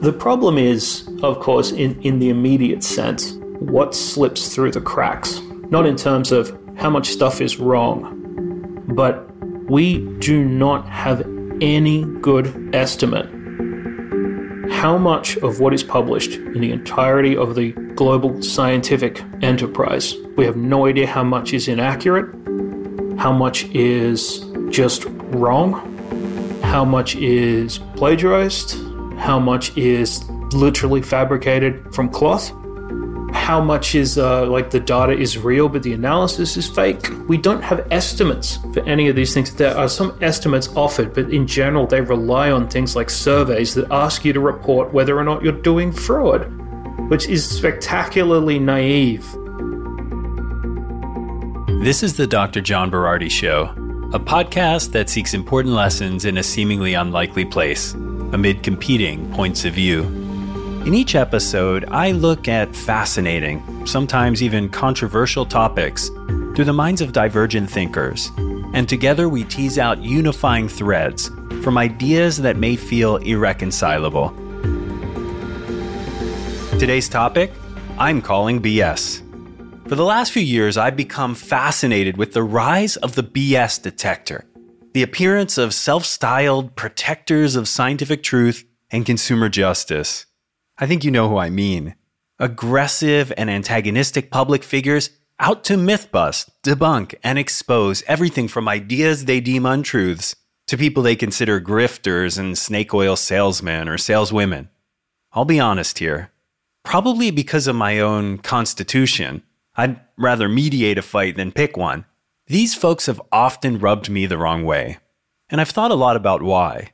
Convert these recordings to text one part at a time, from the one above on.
The problem is, of course, in, in the immediate sense, what slips through the cracks. Not in terms of how much stuff is wrong, but we do not have any good estimate how much of what is published in the entirety of the global scientific enterprise. We have no idea how much is inaccurate, how much is just wrong, how much is plagiarized, how much is literally fabricated from cloth? How much is uh, like the data is real but the analysis is fake? We don't have estimates for any of these things. There are some estimates offered but in general they rely on things like surveys that ask you to report whether or not you're doing fraud which is spectacularly naive. This is the dr john berardi show a podcast that seeks important lessons in a seemingly unlikely place amid competing points of view in each episode, I look at fascinating, sometimes even controversial topics through the minds of divergent thinkers. And together we tease out unifying threads from ideas that may feel irreconcilable. Today's topic I'm calling BS. For the last few years, I've become fascinated with the rise of the BS detector, the appearance of self styled protectors of scientific truth and consumer justice. I think you know who I mean. Aggressive and antagonistic public figures out to myth bust, debunk, and expose everything from ideas they deem untruths to people they consider grifters and snake oil salesmen or saleswomen. I'll be honest here. Probably because of my own constitution, I'd rather mediate a fight than pick one. These folks have often rubbed me the wrong way. And I've thought a lot about why.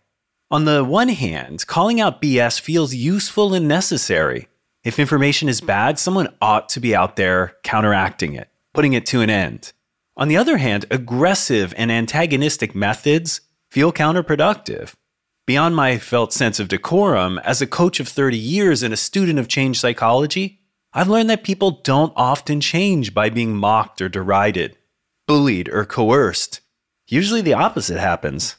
On the one hand, calling out BS feels useful and necessary. If information is bad, someone ought to be out there counteracting it, putting it to an end. On the other hand, aggressive and antagonistic methods feel counterproductive. Beyond my felt sense of decorum, as a coach of 30 years and a student of change psychology, I've learned that people don't often change by being mocked or derided, bullied or coerced. Usually the opposite happens.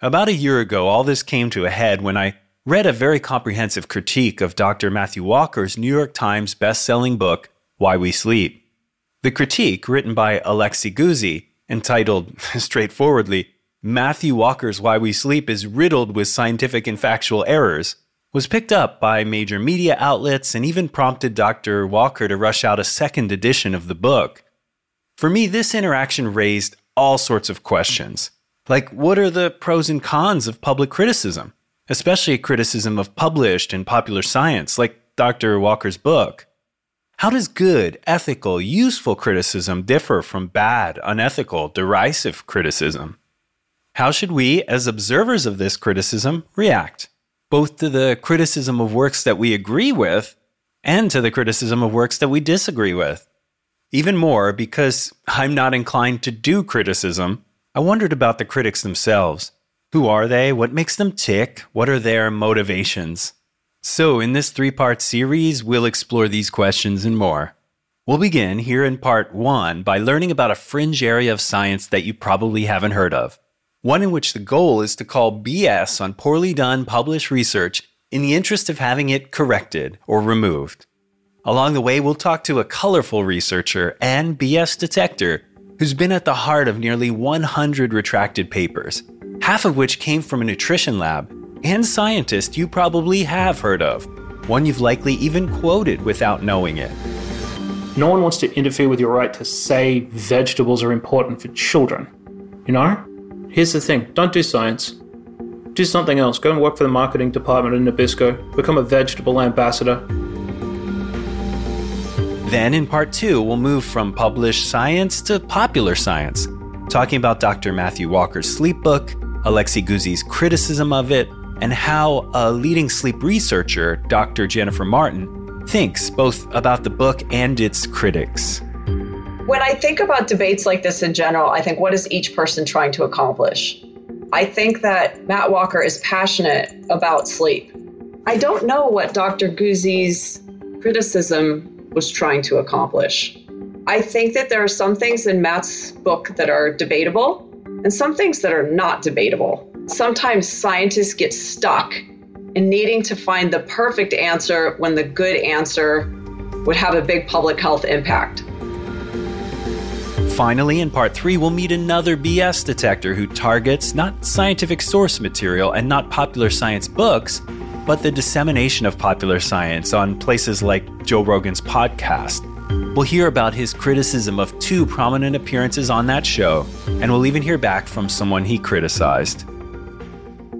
About a year ago, all this came to a head when I read a very comprehensive critique of Dr. Matthew Walker's New York Times best-selling book, Why We Sleep. The critique, written by Alexey Guzey, entitled straightforwardly, Matthew Walker's Why We Sleep is riddled with scientific and factual errors, was picked up by major media outlets and even prompted Dr. Walker to rush out a second edition of the book. For me, this interaction raised all sorts of questions. Like, what are the pros and cons of public criticism, especially criticism of published and popular science, like Dr. Walker's book? How does good, ethical, useful criticism differ from bad, unethical, derisive criticism? How should we, as observers of this criticism, react, both to the criticism of works that we agree with and to the criticism of works that we disagree with? Even more, because I'm not inclined to do criticism, I wondered about the critics themselves. Who are they? What makes them tick? What are their motivations? So, in this three part series, we'll explore these questions and more. We'll begin here in part one by learning about a fringe area of science that you probably haven't heard of. One in which the goal is to call BS on poorly done published research in the interest of having it corrected or removed. Along the way, we'll talk to a colorful researcher and BS detector who's been at the heart of nearly 100 retracted papers, half of which came from a nutrition lab and scientist you probably have heard of, one you've likely even quoted without knowing it. No one wants to interfere with your right to say vegetables are important for children. You know? Here's the thing don't do science. Do something else. Go and work for the marketing department in Nabisco. Become a vegetable ambassador. Then in part two, we'll move from published science to popular science, talking about Dr. Matthew Walker's sleep book, Alexey Guzey's criticism of it, and how a leading sleep researcher, Dr. Jennifer Martin, thinks both about the book and its critics. When I think about debates like this in general, I think what is each person trying to accomplish? I think that Matt Walker is passionate about sleep. I don't know what Dr. Guzey's criticism was trying to accomplish. I think that there are some things in Matt's book that are debatable and some things that are not debatable. Sometimes scientists get stuck in needing to find the perfect answer when the good answer would have a big public health impact. Finally, in part three, we'll meet another BS detector who targets not scientific source material and not popular science books, but the dissemination of popular science on places like Joe Rogan's podcast. We'll hear about his criticism of two prominent appearances on that show, and we'll even hear back from someone he criticized.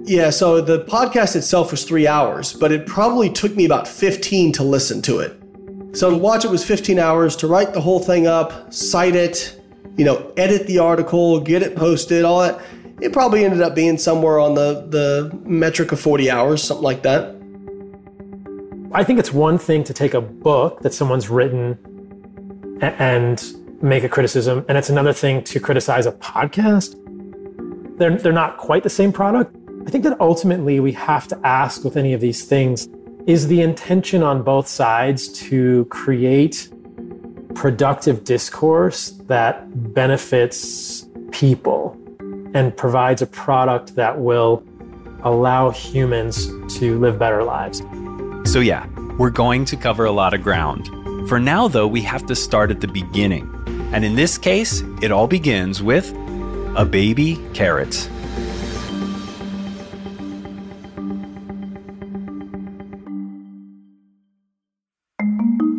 Yeah, so the podcast itself was three hours, but it probably took me about 15 to listen to it. So to watch it was 15 hours, to write the whole thing up, cite it, you know, edit the article, get it posted, all that. It probably ended up being somewhere on the, the metric of 40 hours, something like that. I think it's one thing to take a book that someone's written and make a criticism, and it's another thing to criticize a podcast. They're, they're not quite the same product. I think that ultimately we have to ask with any of these things is the intention on both sides to create productive discourse that benefits people and provides a product that will allow humans to live better lives. So, yeah, we're going to cover a lot of ground. For now, though, we have to start at the beginning. And in this case, it all begins with a baby carrot.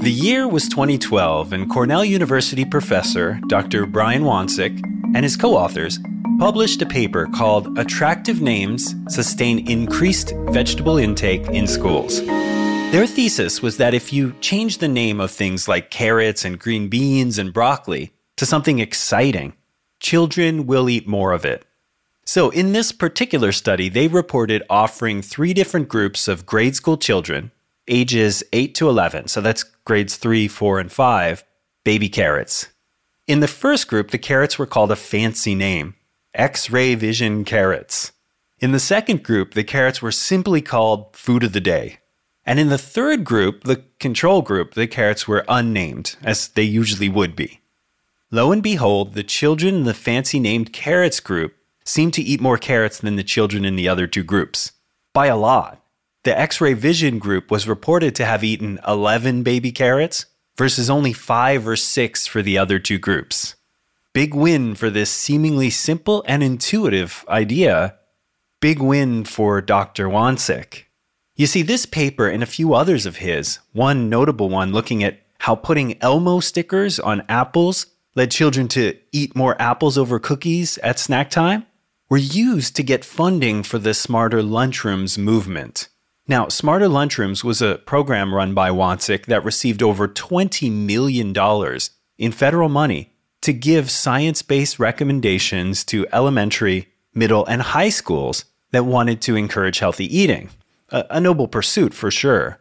The year was 2012, and Cornell University professor Dr. Brian Wansink and his co authors published a paper called Attractive Names Sustain Increased Vegetable Intake in Schools. Their thesis was that if you change the name of things like carrots and green beans and broccoli to something exciting, children will eat more of it. So, in this particular study, they reported offering three different groups of grade school children ages 8 to 11, so that's grades 3, 4, and 5, baby carrots. In the first group, the carrots were called a fancy name X ray vision carrots. In the second group, the carrots were simply called food of the day. And in the third group, the control group, the carrots were unnamed, as they usually would be. Lo and behold, the children in the fancy named carrots group seemed to eat more carrots than the children in the other two groups. By a lot. The X ray vision group was reported to have eaten 11 baby carrots versus only five or six for the other two groups. Big win for this seemingly simple and intuitive idea. Big win for Dr. Wansink. You see, this paper and a few others of his, one notable one looking at how putting Elmo stickers on apples led children to eat more apples over cookies at snack time, were used to get funding for the Smarter Lunchrooms movement. Now, Smarter Lunchrooms was a program run by Wansink that received over $20 million in federal money to give science based recommendations to elementary, middle, and high schools that wanted to encourage healthy eating. A, a noble pursuit for sure.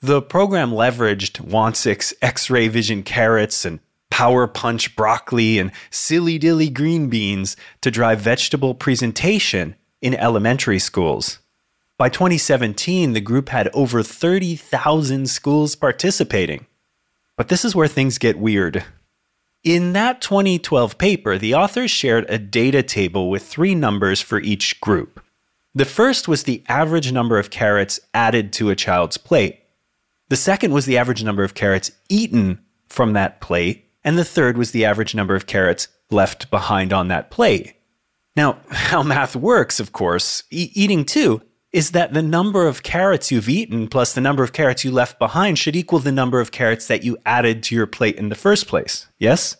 The program leveraged Wansink's X ray vision carrots and power punch broccoli and silly dilly green beans to drive vegetable presentation in elementary schools. By 2017, the group had over 30,000 schools participating. But this is where things get weird. In that 2012 paper, the authors shared a data table with three numbers for each group. The first was the average number of carrots added to a child's plate. The second was the average number of carrots eaten from that plate. And the third was the average number of carrots left behind on that plate. Now, how math works, of course, e- eating too, is that the number of carrots you've eaten plus the number of carrots you left behind should equal the number of carrots that you added to your plate in the first place. Yes?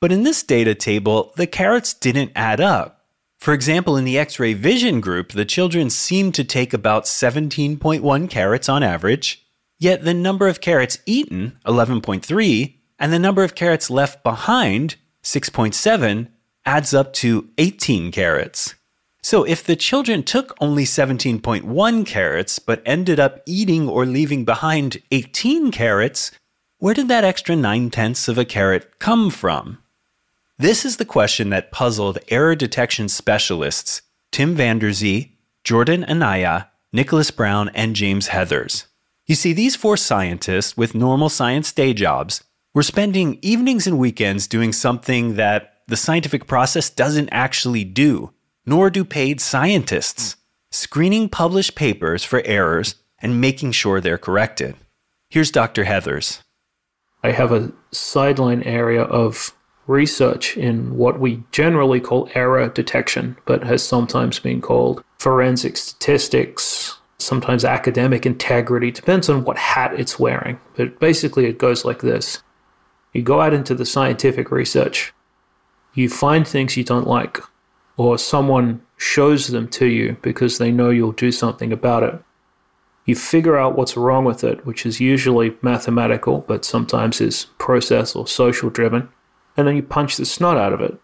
But in this data table, the carrots didn't add up. For example, in the X ray vision group, the children seemed to take about 17.1 carrots on average, yet the number of carrots eaten, 11.3, and the number of carrots left behind, 6.7, adds up to 18 carrots. So if the children took only 17.1 carrots but ended up eating or leaving behind 18 carrots, where did that extra 9 tenths of a carrot come from? This is the question that puzzled error detection specialists Tim van der Zee, Jordan Anaya, Nicholas Brown, and James Heathers. You see, these four scientists with normal science day jobs were spending evenings and weekends doing something that the scientific process doesn't actually do nor do paid scientists screening published papers for errors and making sure they're corrected. Here's Dr. Heathers. I have a sideline area of research in what we generally call error detection, but has sometimes been called forensic statistics, sometimes academic integrity, depends on what hat it's wearing. But basically, it goes like this you go out into the scientific research, you find things you don't like, or someone shows them to you because they know you'll do something about it. You figure out what's wrong with it, which is usually mathematical, but sometimes is process or social driven, and then you punch the snot out of it.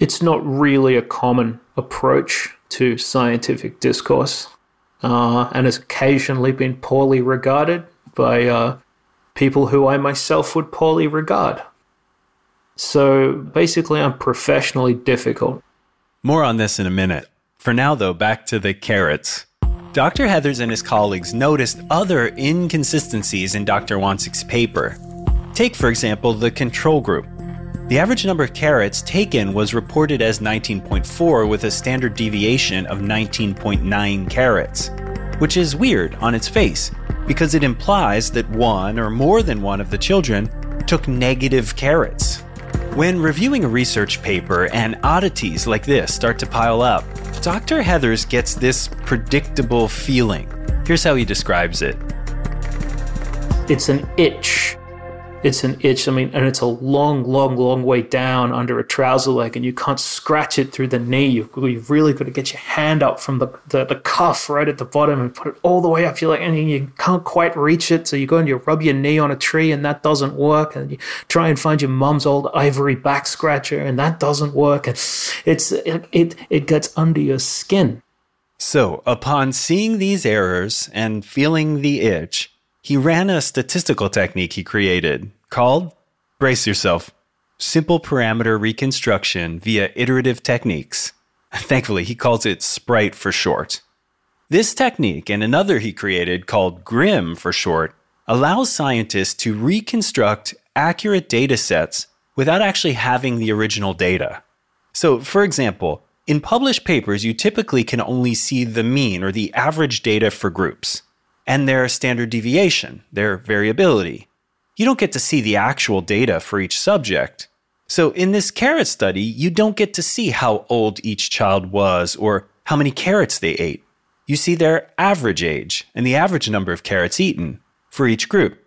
It's not really a common approach to scientific discourse, uh, and has occasionally been poorly regarded by uh, people who I myself would poorly regard. So basically, I'm professionally difficult. More on this in a minute. For now, though, back to the carrots. Dr. Heathers and his colleagues noticed other inconsistencies in Dr. Wansink's paper. Take, for example, the control group. The average number of carrots taken was reported as 19.4 with a standard deviation of 19.9 carrots, which is weird on its face because it implies that one or more than one of the children took negative carrots. When reviewing a research paper and oddities like this start to pile up, Dr. Heathers gets this predictable feeling. Here's how he describes it It's an itch it's an itch. I mean, and it's a long, long, long way down under a trouser leg, and you can't scratch it through the knee. You've, you've really got to get your hand up from the, the, the, cuff right at the bottom and put it all the way up. You're like, and you can't quite reach it, so you go and you rub your knee on a tree, and that doesn't work. And you try and find your mum's old ivory back scratcher, and that doesn't work. And it's it it, it gets under your skin. So, upon seeing these errors and feeling the itch, he ran a statistical technique he created called, brace yourself, simple parameter reconstruction via iterative techniques. Thankfully, he calls it SPRITE for short. This technique and another he created called GRIM for short allows scientists to reconstruct accurate data sets without actually having the original data. So, for example, in published papers, you typically can only see the mean or the average data for groups and their standard deviation, their variability. You don't get to see the actual data for each subject. So, in this carrot study, you don't get to see how old each child was or how many carrots they ate. You see their average age and the average number of carrots eaten for each group.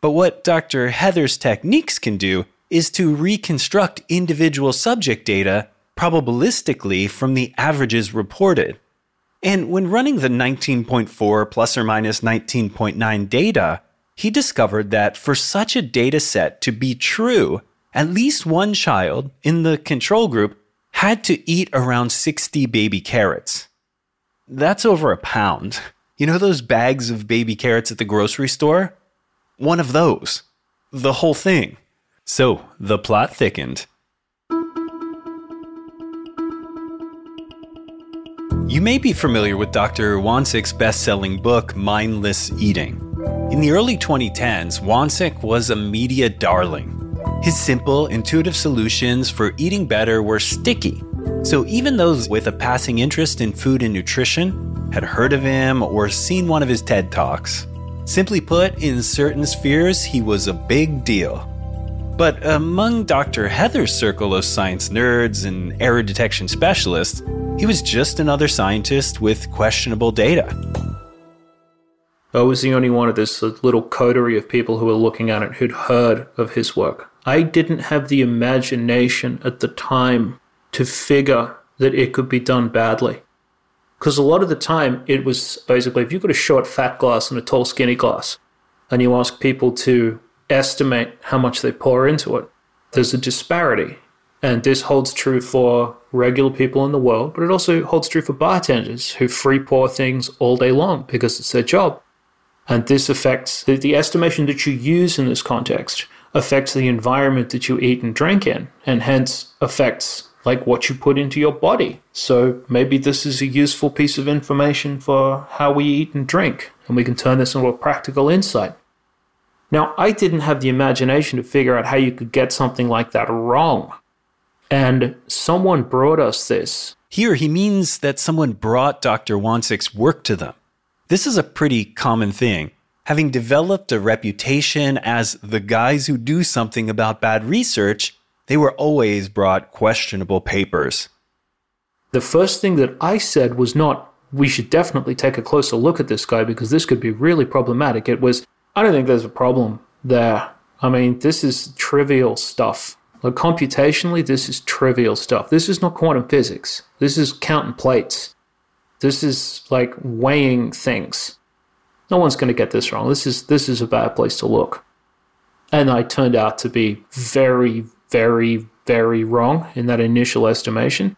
But what Dr. Heathers' techniques can do is to reconstruct individual subject data probabilistically from the averages reported. And when running the 19.4 plus or minus 19.9 data, he discovered that for such a data set to be true, at least one child in the control group had to eat around 60 baby carrots. That's over a pound. You know those bags of baby carrots at the grocery store? One of those. The whole thing. So the plot thickened. You may be familiar with Dr. Wansink's best selling book, Mindless Eating. In the early 2010s, Wansink was a media darling. His simple, intuitive solutions for eating better were sticky. So even those with a passing interest in food and nutrition had heard of him or seen one of his TED Talks. Simply put, in certain spheres, he was a big deal. But among Dr. Heathers' circle of science nerds and error detection specialists, he was just another scientist with questionable data. I was the only one of this little coterie of people who were looking at it who'd heard of his work. I didn't have the imagination at the time to figure that it could be done badly. Because a lot of the time, it was basically if you've got a short fat glass and a tall skinny glass, and you ask people to estimate how much they pour into it. There's a disparity. And this holds true for regular people in the world, but it also holds true for bartenders who free pour things all day long because it's their job. And this affects the, the estimation that you use in this context affects the environment that you eat and drink in, and hence affects like what you put into your body. So maybe this is a useful piece of information for how we eat and drink, and we can turn this into a practical insight. Now, I didn't have the imagination to figure out how you could get something like that wrong. And someone brought us this Here, he means that someone brought Dr. Wansink's work to them. This is a pretty common thing. Having developed a reputation as the guys who do something about bad research, they were always brought questionable papers. The first thing that I said was not, we should definitely take a closer look at this guy because this could be really problematic. It was, I don't think there's a problem there. I mean, this is trivial stuff. Like computationally, this is trivial stuff. This is not quantum physics. This is counting plates. This is like weighing things. No one's going to get this wrong. This is this is a bad place to look. And I turned out to be very, very, very wrong in that initial estimation.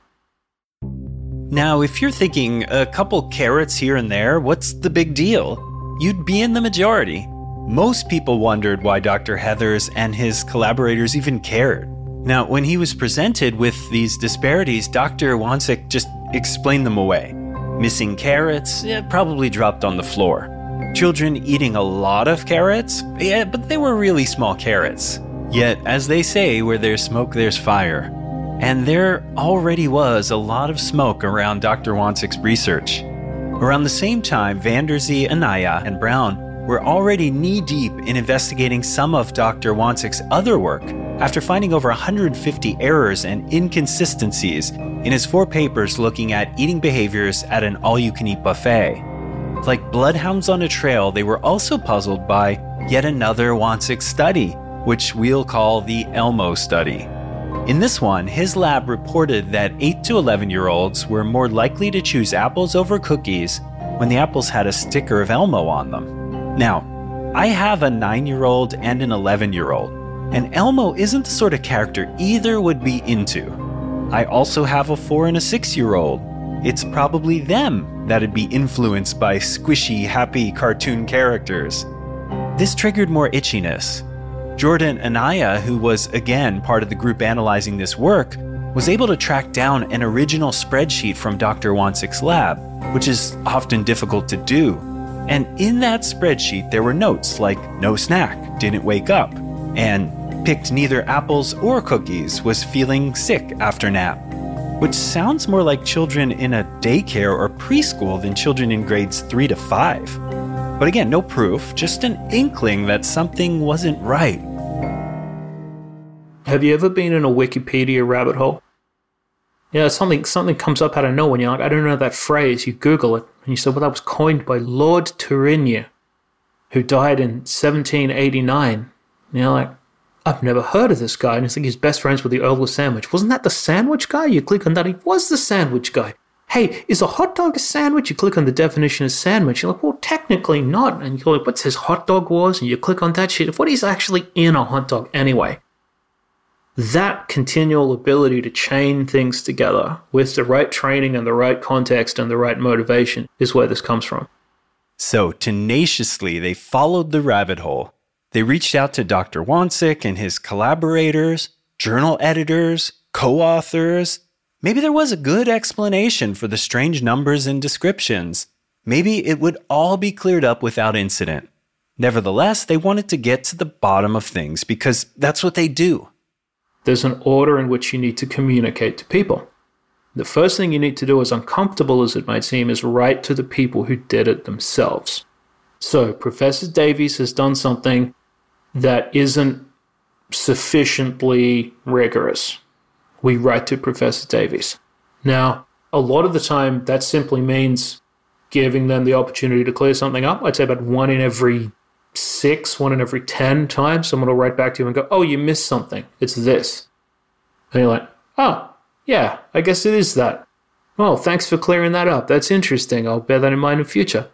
Now, if you're thinking a couple carrots here and there, what's the big deal? You'd be in the majority. Most people wondered why Dr. Heathers and his collaborators even cared. Now, when he was presented with these disparities, Dr. Wansink just explained them away. Missing carrots, yeah, probably dropped on the floor. Children eating a lot of carrots, yeah, but they were really small carrots. Yet, as they say, where there's smoke, there's fire. And there already was a lot of smoke around Dr. Wansink's research. Around the same time, van der Zee, Anaya, and Brown were already knee deep in investigating some of Dr. Wansink's other work after finding over 150 errors and inconsistencies in his four papers looking at eating behaviors at an all you can eat buffet. Like bloodhounds on a trail, they were also puzzled by yet another Wansink study, which we'll call the Elmo study. In this one, his lab reported that 8 to 11 year olds were more likely to choose apples over cookies when the apples had a sticker of Elmo on them. Now, I have a 9 year old and an 11 year old, and Elmo isn't the sort of character either would be into. I also have a 4 and a 6 year old. It's probably them that'd be influenced by squishy, happy cartoon characters. This triggered more itchiness. Jordan Anaya, who was again part of the group analyzing this work, was able to track down an original spreadsheet from Dr. Wansink's lab, which is often difficult to do. And in that spreadsheet, there were notes like no snack, didn't wake up, and picked neither apples or cookies, was feeling sick after nap. Which sounds more like children in a daycare or preschool than children in grades 3 to 5. But again, no proof, just an inkling that something wasn't right. Have you ever been in a Wikipedia rabbit hole? Yeah, something something comes up out of nowhere and you're like, I don't know that phrase. You Google it and you say, well, that was coined by Lord Tourinnier, who died in 1789. And you're like, I've never heard of this guy. And I think he's best friends with the Earl of Sandwich. Wasn't that the sandwich guy? You click on that, he was the sandwich guy. Hey, is a hot dog a sandwich? You click on the definition of sandwich. You're like, well, technically not. And you're like, what's his hot dog was? And you click on that shit. What is actually in a hot dog anyway? That continual ability to chain things together with the right training and the right context and the right motivation is where this comes from. So tenaciously, they followed the rabbit hole. They reached out to Dr. Wansink and his collaborators, journal editors, co authors. Maybe there was a good explanation for the strange numbers and descriptions. Maybe it would all be cleared up without incident. Nevertheless, they wanted to get to the bottom of things because that's what they do there's an order in which you need to communicate to people. The first thing you need to do, as uncomfortable as it might seem, is write to the people who did it themselves. So, Professor Davies has done something that isn't sufficiently rigorous. We write to Professor Davies. Now, a lot of the time, that simply means giving them the opportunity to clear something up. I'd say about one in every six, one in every 10 times, someone will write back to you and go, Oh, you missed something. It's this. And you're like, Oh, yeah, I guess it is that. Well, thanks for clearing that up. That's interesting. I'll bear that in mind in future.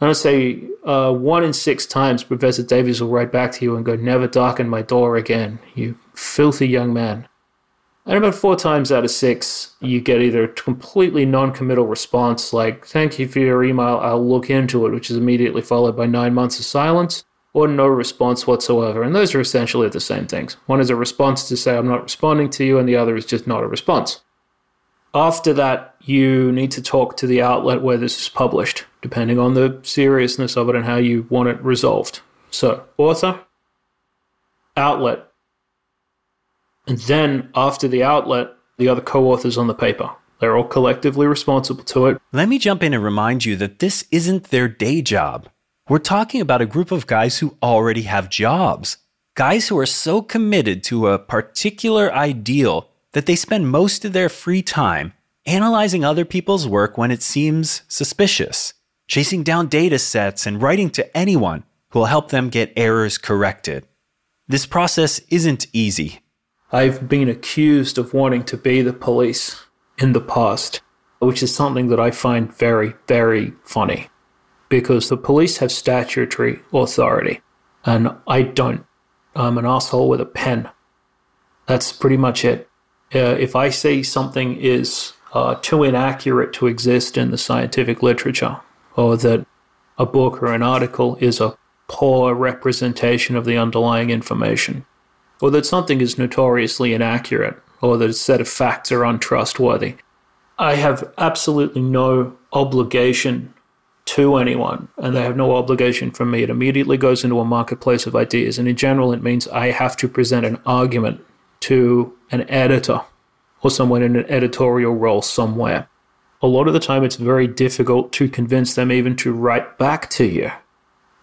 And I'll say uh, one in six times, Professor Davies will write back to you and go, Never darken my door again, you filthy young man. And about four times out of six, you get either a completely non committal response like, Thank you for your email, I'll look into it, which is immediately followed by nine months of silence, or no response whatsoever. And those are essentially the same things. One is a response to say, I'm not responding to you, and the other is just not a response. After that, you need to talk to the outlet where this is published, depending on the seriousness of it and how you want it resolved. So, author, outlet, and then after the outlet, the other co authors on the paper. They're all collectively responsible to it. Let me jump in and remind you that this isn't their day job. We're talking about a group of guys who already have jobs. Guys who are so committed to a particular ideal that they spend most of their free time analyzing other people's work when it seems suspicious, chasing down data sets and writing to anyone who will help them get errors corrected. This process isn't easy. I've been accused of wanting to be the police in the past, which is something that I find very, very funny because the police have statutory authority and I don't. I'm an asshole with a pen. That's pretty much it. Uh, if I say something is uh, too inaccurate to exist in the scientific literature, or that a book or an article is a poor representation of the underlying information, or that something is notoriously inaccurate, or that a set of facts are untrustworthy, I have absolutely no obligation to anyone, and they have no obligation from me. It immediately goes into a marketplace of ideas, and in general, it means I have to present an argument to an editor or someone in an editorial role somewhere. A lot of the time, it's very difficult to convince them even to write back to you.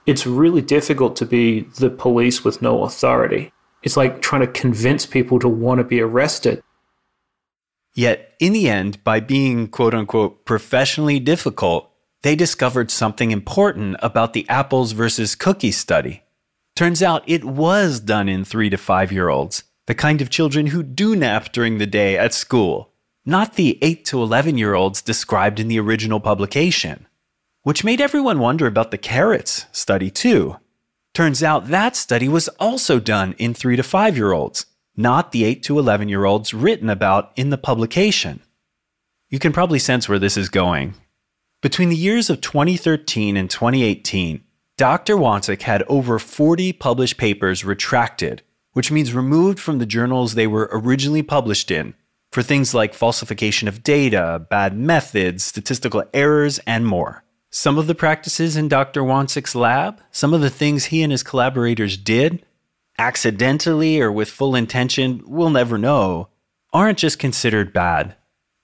It's really difficult to be the police with no authority. It's like trying to convince people to want to be arrested. Yet, in the end, by being quote unquote professionally difficult, they discovered something important about the apples versus cookies study. Turns out it was done in three to five year olds, the kind of children who do nap during the day at school, not the 8 to 11 year olds described in the original publication. Which made everyone wonder about the carrots study too. Turns out that study was also done in 3 to 5 year olds, not the 8 to 11 year olds written about in the publication. You can probably sense where this is going. Between the years of 2013 and 2018, Dr. Wansink had over 40 published papers retracted, which means removed from the journals they were originally published in, for things like falsification of data, bad methods, statistical errors, and more. Some of the practices in Dr. Wansink's lab, some of the things he and his collaborators did, accidentally or with full intention, we'll never know, aren't just considered bad.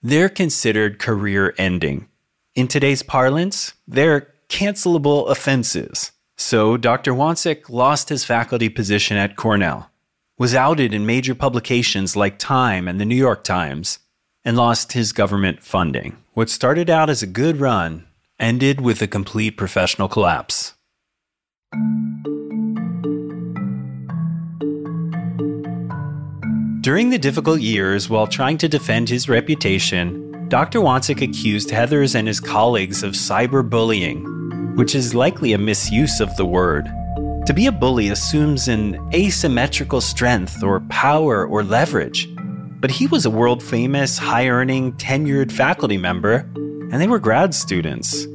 They're considered career ending. In today's parlance, they're cancelable offenses. So Dr. Wansink lost his faculty position at Cornell, was outed in major publications like Time and the New York Times, and lost his government funding. What started out as a good run ended with a complete professional collapse. During the difficult years while trying to defend his reputation, Dr. Wansink accused Heathers and his colleagues of cyberbullying, which is likely a misuse of the word. To be a bully assumes an asymmetrical strength or power or leverage. But he was a world famous, high earning, tenured faculty member, and they were grad students.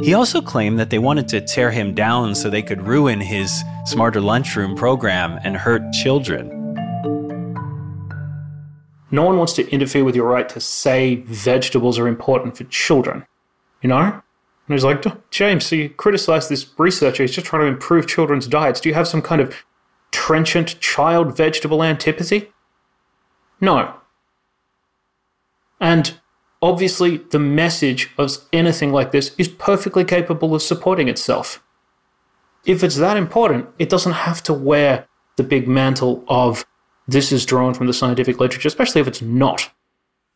He also claimed that they wanted to tear him down so they could ruin his Smarter Lunchroom program and hurt children. No one wants to interfere with your right to say vegetables are important for children. You know? And he's like, oh, James, so you criticize this researcher. He's just trying to improve children's diets. Do you have some kind of trenchant child vegetable antipathy? No. And obviously, the message of anything like this is perfectly capable of supporting itself. If it's that important, it doesn't have to wear the big mantle of this is drawn from the scientific literature, especially if it's not.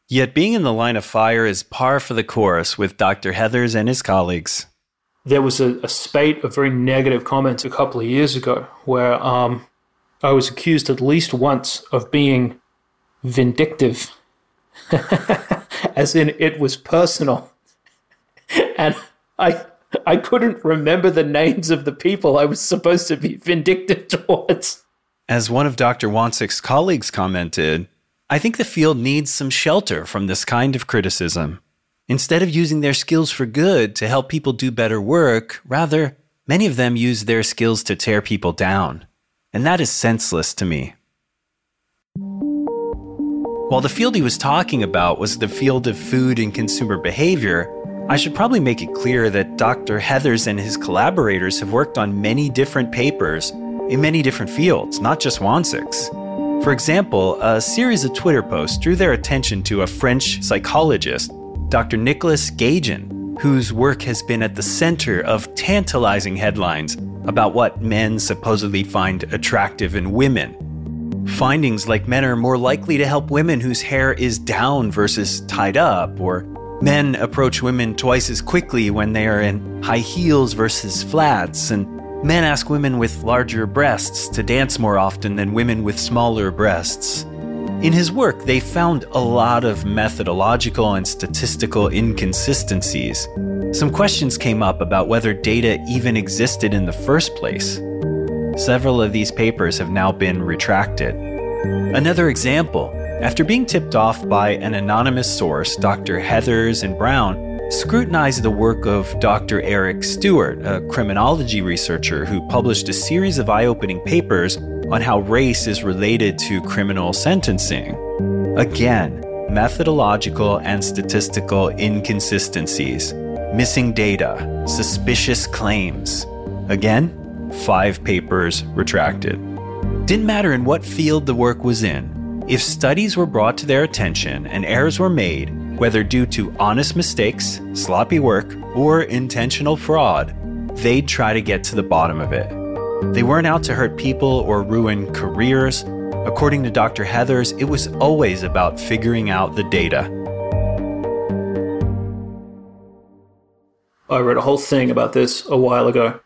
Yet being in the line of fire is par for the course with Dr. Heathers and his colleagues. There was a, a spate of very negative comments a couple of years ago where um, I was accused at least once of being vindictive, as in it was personal. and I, I couldn't remember the names of the people I was supposed to be vindictive towards. As one of Dr. Wansink's colleagues commented, I think the field needs some shelter from this kind of criticism. Instead of using their skills for good to help people do better work, rather, many of them use their skills to tear people down. And that is senseless to me. While the field he was talking about was the field of food and consumer behavior, I should probably make it clear that Dr. Heathers and his collaborators have worked on many different papers in many different fields, not just Wansink's. For example, a series of Twitter posts drew their attention to a French psychologist, Dr. Nicolas Guéguen, whose work has been at the center of tantalizing headlines about what men supposedly find attractive in women. Findings like men are more likely to help women whose hair is down versus tied up, or men approach women twice as quickly when they are in high heels versus flats, and men ask women with larger breasts to dance more often than women with smaller breasts. In his work, they found a lot of methodological and statistical inconsistencies. Some questions came up about whether data even existed in the first place. Several of these papers have now been retracted. Another example after being tipped off by an anonymous source, Dr. Heathers and Brown scrutinized the work of Dr. Eric Stewart, a criminology researcher who published a series of eye opening papers on how race is related to criminal sentencing. Again, methodological and statistical inconsistencies, missing data, suspicious claims. Again, five papers retracted. Didn't matter in what field the work was in, if studies were brought to their attention and errors were made, whether due to honest mistakes, sloppy work, or intentional fraud, they'd try to get to the bottom of it. They weren't out to hurt people or ruin careers. According to Dr. Heathers, it was always about figuring out the data. I read a whole thing about this a while ago.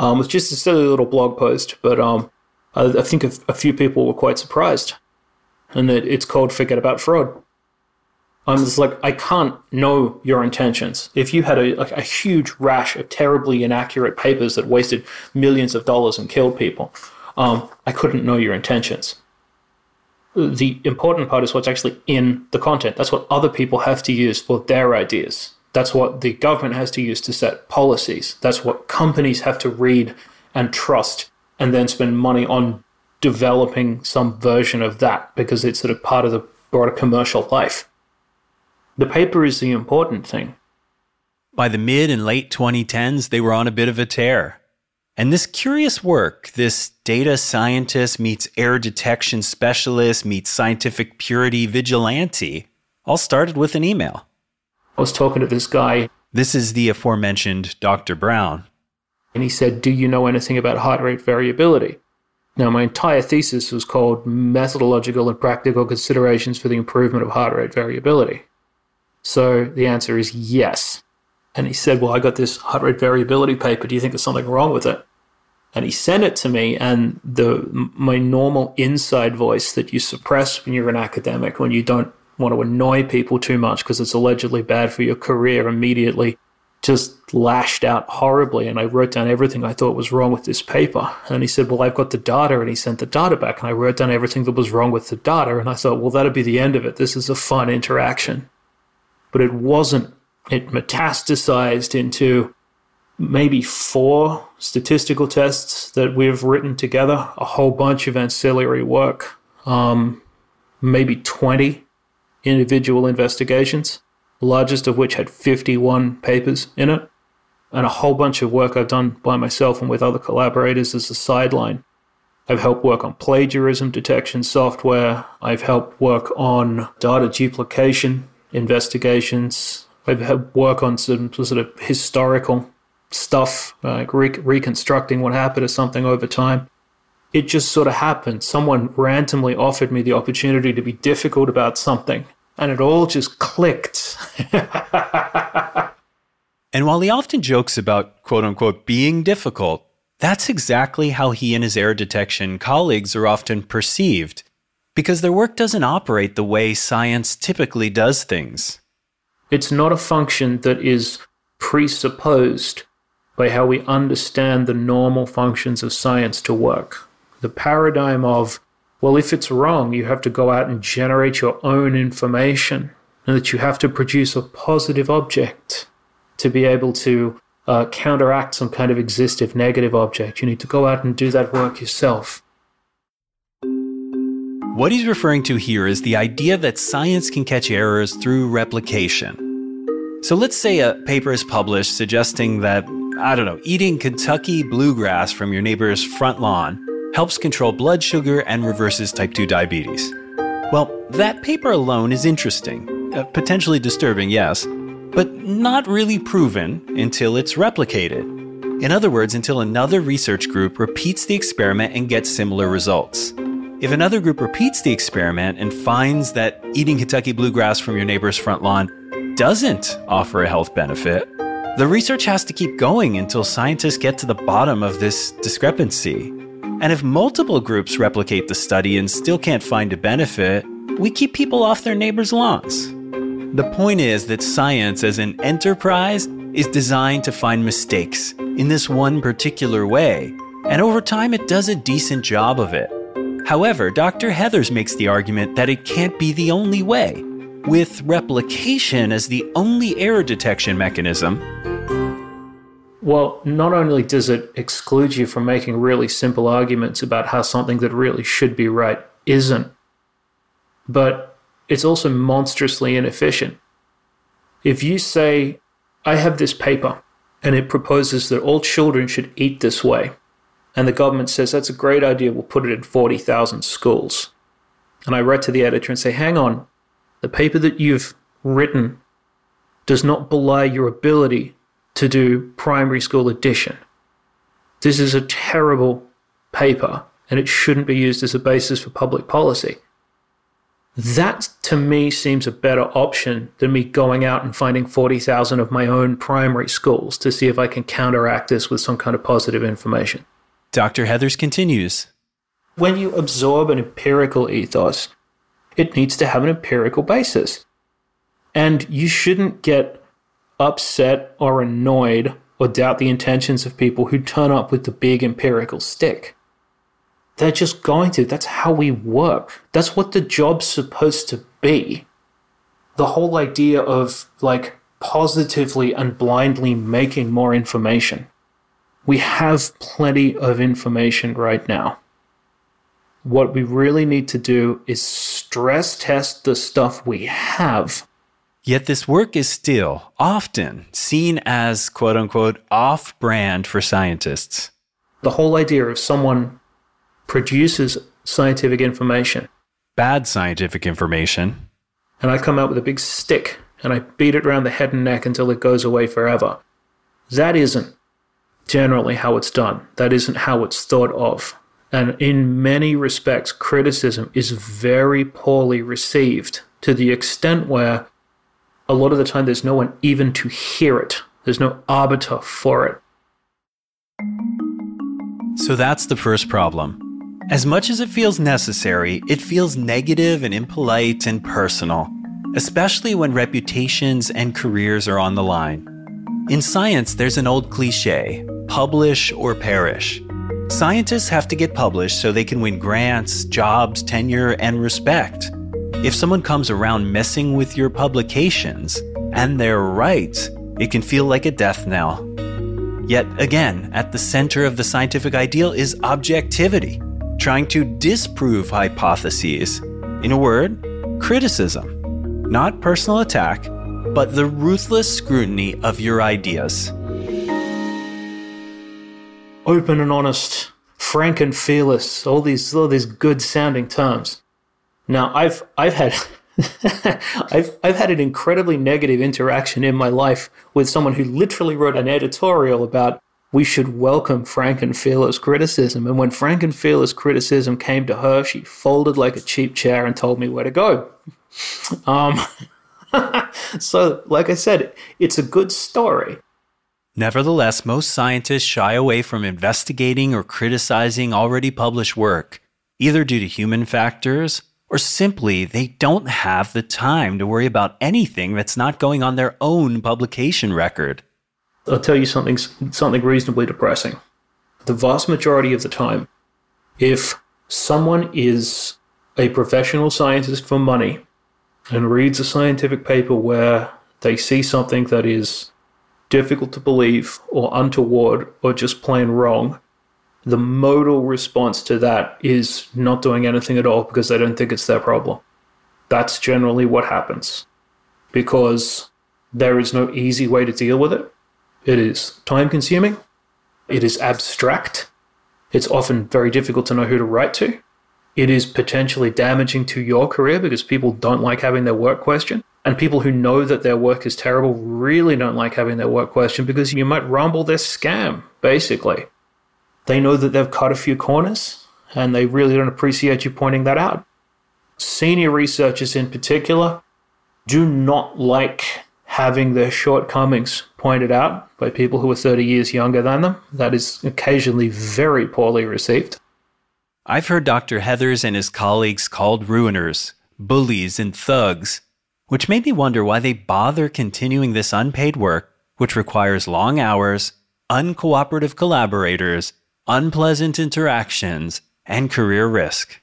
Um, it just a silly little blog post, but um, I, I think a, a, few people were quite surprised. And it, it's called Forget About Fraud. I'm just like, I can't know your intentions. If you had a, like a huge rash of terribly inaccurate papers that wasted millions of dollars and killed people, um, I couldn't know your intentions. The important part is what's actually in the content. That's what other people have to use for their ideas. That's what the government has to use to set policies. That's what companies have to read and trust and then spend money on developing some version of that because it's sort of part of the broader commercial life. The paper is the important thing. By the mid and late 2010s, they were on a bit of a tear. And this curious work, this data scientist meets error detection specialist meets scientific purity vigilante, all started with an email. I was talking to this guy. This is the aforementioned Dr. Brown. And he said, Do you know anything about heart rate variability? Now, my entire thesis was called Methodological and Practical Considerations for the Improvement of Heart Rate Variability. So the answer is yes. And he said, Well, I got this heart rate variability paper. Do you think there's something wrong with it? And he sent it to me, and the my normal inside voice that you suppress when you're an academic, when you don't want to annoy people too much because it's allegedly bad for your career, immediately just lashed out horribly. And I wrote down everything I thought was wrong with this paper. And he said, Well, I've got the data. And he sent the data back. And I wrote down everything that was wrong with the data. And I thought, Well, that'll be the end of it. This is a fun interaction but it wasn't. It metastasized into maybe four statistical tests that we've written together, a whole bunch of ancillary work, um, maybe 20 individual investigations, the largest of which had 51 papers in it, and a whole bunch of work I've done by myself and with other collaborators as a sideline. I've helped work on plagiarism detection software. I've helped work on data duplication investigations. I've had work on some sort of historical stuff, like re- reconstructing what happened to something over time. It just sort of happened. Someone randomly offered me the opportunity to be difficult about something, and it all just clicked. and while he often jokes about quote unquote being difficult, that's exactly how he and his error detection colleagues are often perceived because their work doesn't operate the way science typically does things. It's not a function that is presupposed by how we understand the normal functions of science to work. The paradigm of, well, if it's wrong, you have to go out and generate your own information, and that you have to produce a positive object to be able to uh, counteract some kind of existing negative object. You need to go out and do that work yourself. What he's referring to here is the idea that science can catch errors through replication. So let's say a paper is published suggesting that, I don't know, eating Kentucky bluegrass from your neighbor's front lawn helps control blood sugar, and reverses type 2 diabetes. Well, that paper alone is interesting, uh, potentially disturbing, yes, but not really proven until it's replicated. In other words, until another research group repeats the experiment and gets similar results. If another group repeats the experiment and finds that eating Kentucky bluegrass from your neighbor's front lawn doesn't offer a health benefit, the research has to keep going until scientists get to the bottom of this discrepancy. And if multiple groups replicate the study and still can't find a benefit, we keep people off their neighbors' lawns. The point is that science as an enterprise is designed to find mistakes in this one particular way, and over time it does a decent job of it. However, Dr. Heathers makes the argument that it can't be the only way, with replication as the only error detection mechanism. Well, not only does it exclude you from making really simple arguments about how something that really should be right isn't, but it's also monstrously inefficient. If you say, I have this paper and it proposes that all children should eat this way, and the government says that's a great idea, we'll put it in 40,000 schools. And I write to the editor and say, hang on, the paper that you've written does not belie your ability to do primary school addition. This is a terrible paper and it shouldn't be used as a basis for public policy. That to me seems a better option than me going out and finding 40,000 of my own primary schools to see if I can counteract this with some kind of positive information. Dr. Heathers continues When you absorb an empirical ethos, it needs to have an empirical basis. And you shouldn't get upset or annoyed or doubt the intentions of people who turn up with the big empirical stick. They're just going to. That's how we work. That's what the job's supposed to be. The whole idea of like positively and blindly making more information. We have plenty of information right now. What we really need to do is stress test the stuff we have. Yet this work is still often seen as quote unquote off brand for scientists. The whole idea of someone produces scientific information. Bad scientific information. And I come out with a big stick and I beat it around the head and neck until it goes away forever. That isn't generally how it's done. That isn't how it's thought of. And in many respects, criticism is very poorly received to the extent where a lot of the time there's no one even to hear it. There's no arbiter for it. So that's the first problem. As much as it feels necessary, it feels negative and impolite and personal, especially when reputations and careers are on the line. In science, there's an old cliche publish or perish. Scientists have to get published so they can win grants, jobs, tenure, and respect. If someone comes around messing with your publications, and they're right, it can feel like a death knell. Yet again, at the center of the scientific ideal is objectivity trying to disprove hypotheses. In a word, criticism. Not personal attack, but the ruthless scrutiny of your ideas. Open and honest, frank and fearless, all these all these good sounding terms. Now I've I've had I've I've had an incredibly negative interaction in my life with someone who literally wrote an editorial about we should welcome Frank and Fearless criticism. And when Frank and Fearless criticism came to her, she folded like a cheap chair and told me where to go. Um, so, like I said, it's a good story. Nevertheless, most scientists shy away from investigating or criticizing already published work, either due to human factors or simply they don't have the time to worry about anything that's not going on their own publication record. I'll tell you something something reasonably depressing. The vast majority of the time, if someone is a professional scientist for money and reads a scientific paper where they see something that is difficult to believe or untoward or just plain wrong, the modal response to that is not doing anything at all because they don't think it's their problem. That's generally what happens because there is no easy way to deal with it. It is time consuming, it is abstract, It's often very difficult to know who to write to. It is potentially damaging to your career because people don't like having their work questioned. And people who know that their work is terrible really don't like having their work questioned because you might rumble their scam, basically. They know that they've cut a few corners and they really don't appreciate you pointing that out. Senior researchers, in particular, do not like having their shortcomings pointed out by people who are 30 years younger than them. That is occasionally very poorly received. I've heard Dr. Heathers and his colleagues called ruiners, bullies, and thugs, which made me wonder why they bother continuing this unpaid work, which requires long hours, uncooperative collaborators, unpleasant interactions, and career risk.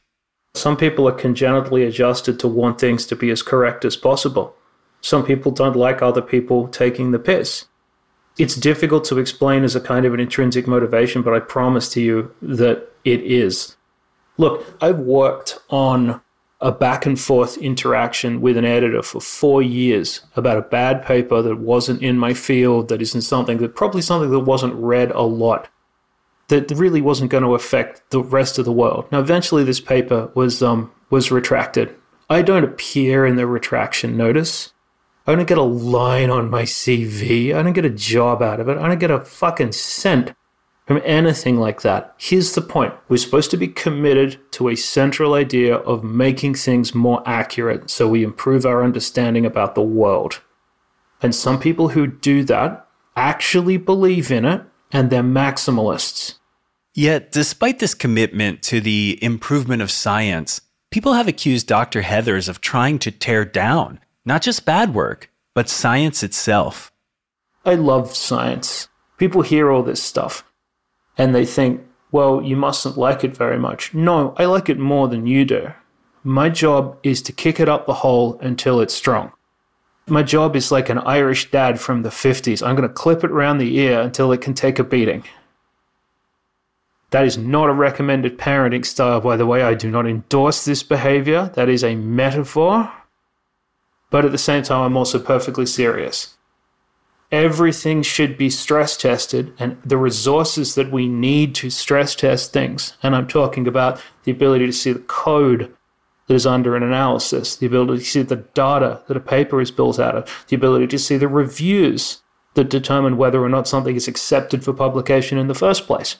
Some people are congenitally adjusted to want things to be as correct as possible. Some people don't like other people taking the piss. It's difficult to explain as a kind of an intrinsic motivation, but I promise to you that it is. Look, I've worked on a back and forth interaction with an editor for four years about a bad paper that wasn't in my field, that isn't something that probably something that wasn't read a lot, that really wasn't going to affect the rest of the world. Now, eventually, this paper was um, was retracted. I don't appear in the retraction notice. I don't get a line on my CV. I don't get a job out of it. I don't get a fucking cent from anything like that. Here's the point we're supposed to be committed to a central idea of making things more accurate so we improve our understanding about the world. And some people who do that actually believe in it and they're maximalists. Yet, despite this commitment to the improvement of science, people have accused Dr. Heathers of trying to tear down not just bad work, but science itself. I love science. People hear all this stuff and they think, well, you mustn't like it very much. No, I like it more than you do. My job is to kick it up the hole until it's strong. My job is like an Irish dad from the 50s. I'm going to clip it around the ear until it can take a beating. That is not a recommended parenting style, by the way. I do not endorse this behavior. That is a metaphor. But at the same time, I'm also perfectly serious. Everything should be stress tested, and the resources that we need to stress test things, and I'm talking about the ability to see the code that is under an analysis, the ability to see the data that a paper is built out of, the ability to see the reviews that determine whether or not something is accepted for publication in the first place.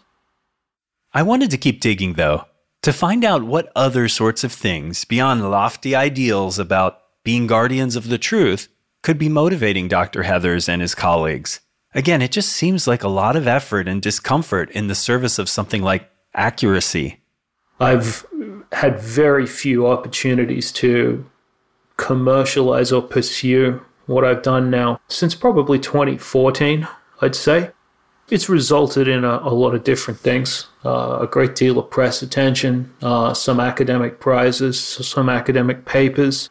I wanted to keep digging, though, to find out what other sorts of things beyond lofty ideals about being guardians of the truth could be motivating Dr. Heathers and his colleagues. Again, it just seems like a lot of effort and discomfort in the service of something like accuracy. I've had very few opportunities to commercialize or pursue what I've done now since probably 2014, I'd say. It's resulted in a, a lot of different things uh, a great deal of press attention, uh, some academic prizes, some academic papers.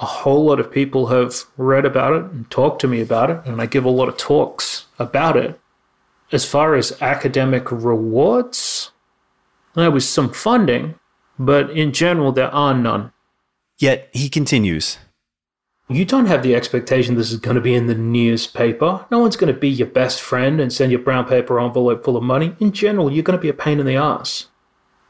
A whole lot of people have read about it and talked to me about it, and I give a lot of talks about it. As far as academic rewards, there was some funding, but in general, there are none. Yet he continues. You don't have the expectation this is going to be in the newspaper. No one's going to be your best friend and send you a brown paper envelope full of money. In general, you're going to be a pain in the ass.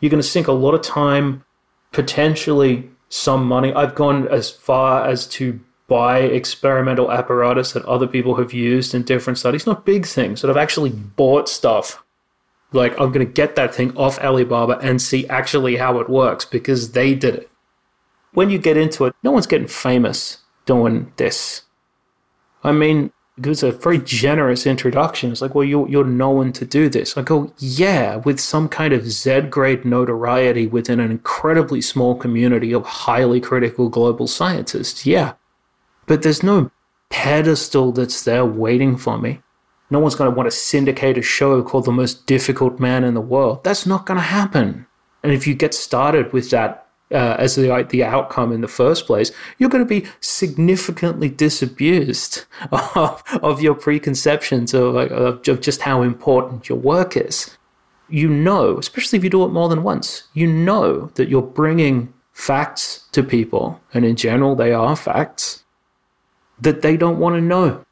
You're going to sink a lot of time, potentially some money. I've gone as far as to buy experimental apparatus that other people have used in different studies, not big things, that I've actually bought stuff like, I'm going to get that thing off Alibaba and see actually how it works because they did it. When you get into it, no one's getting famous doing this. I mean, it was a very generous introduction. It's like, well, you're, you're known to do this. I go, yeah, with some kind of Z grade notoriety within an incredibly small community of highly critical global scientists. Yeah. But there's no pedestal that's there waiting for me. No one's going to want to syndicate a show called The Most Difficult Man in the World. That's not going to happen. And if you get started with that uh, as the, the outcome in the first place, you're going to be significantly disabused of, of your preconceptions of, of, of just how important your work is. You know, especially if you do it more than once, you know that you're bringing facts to people, and in general, they are facts, that they don't want to know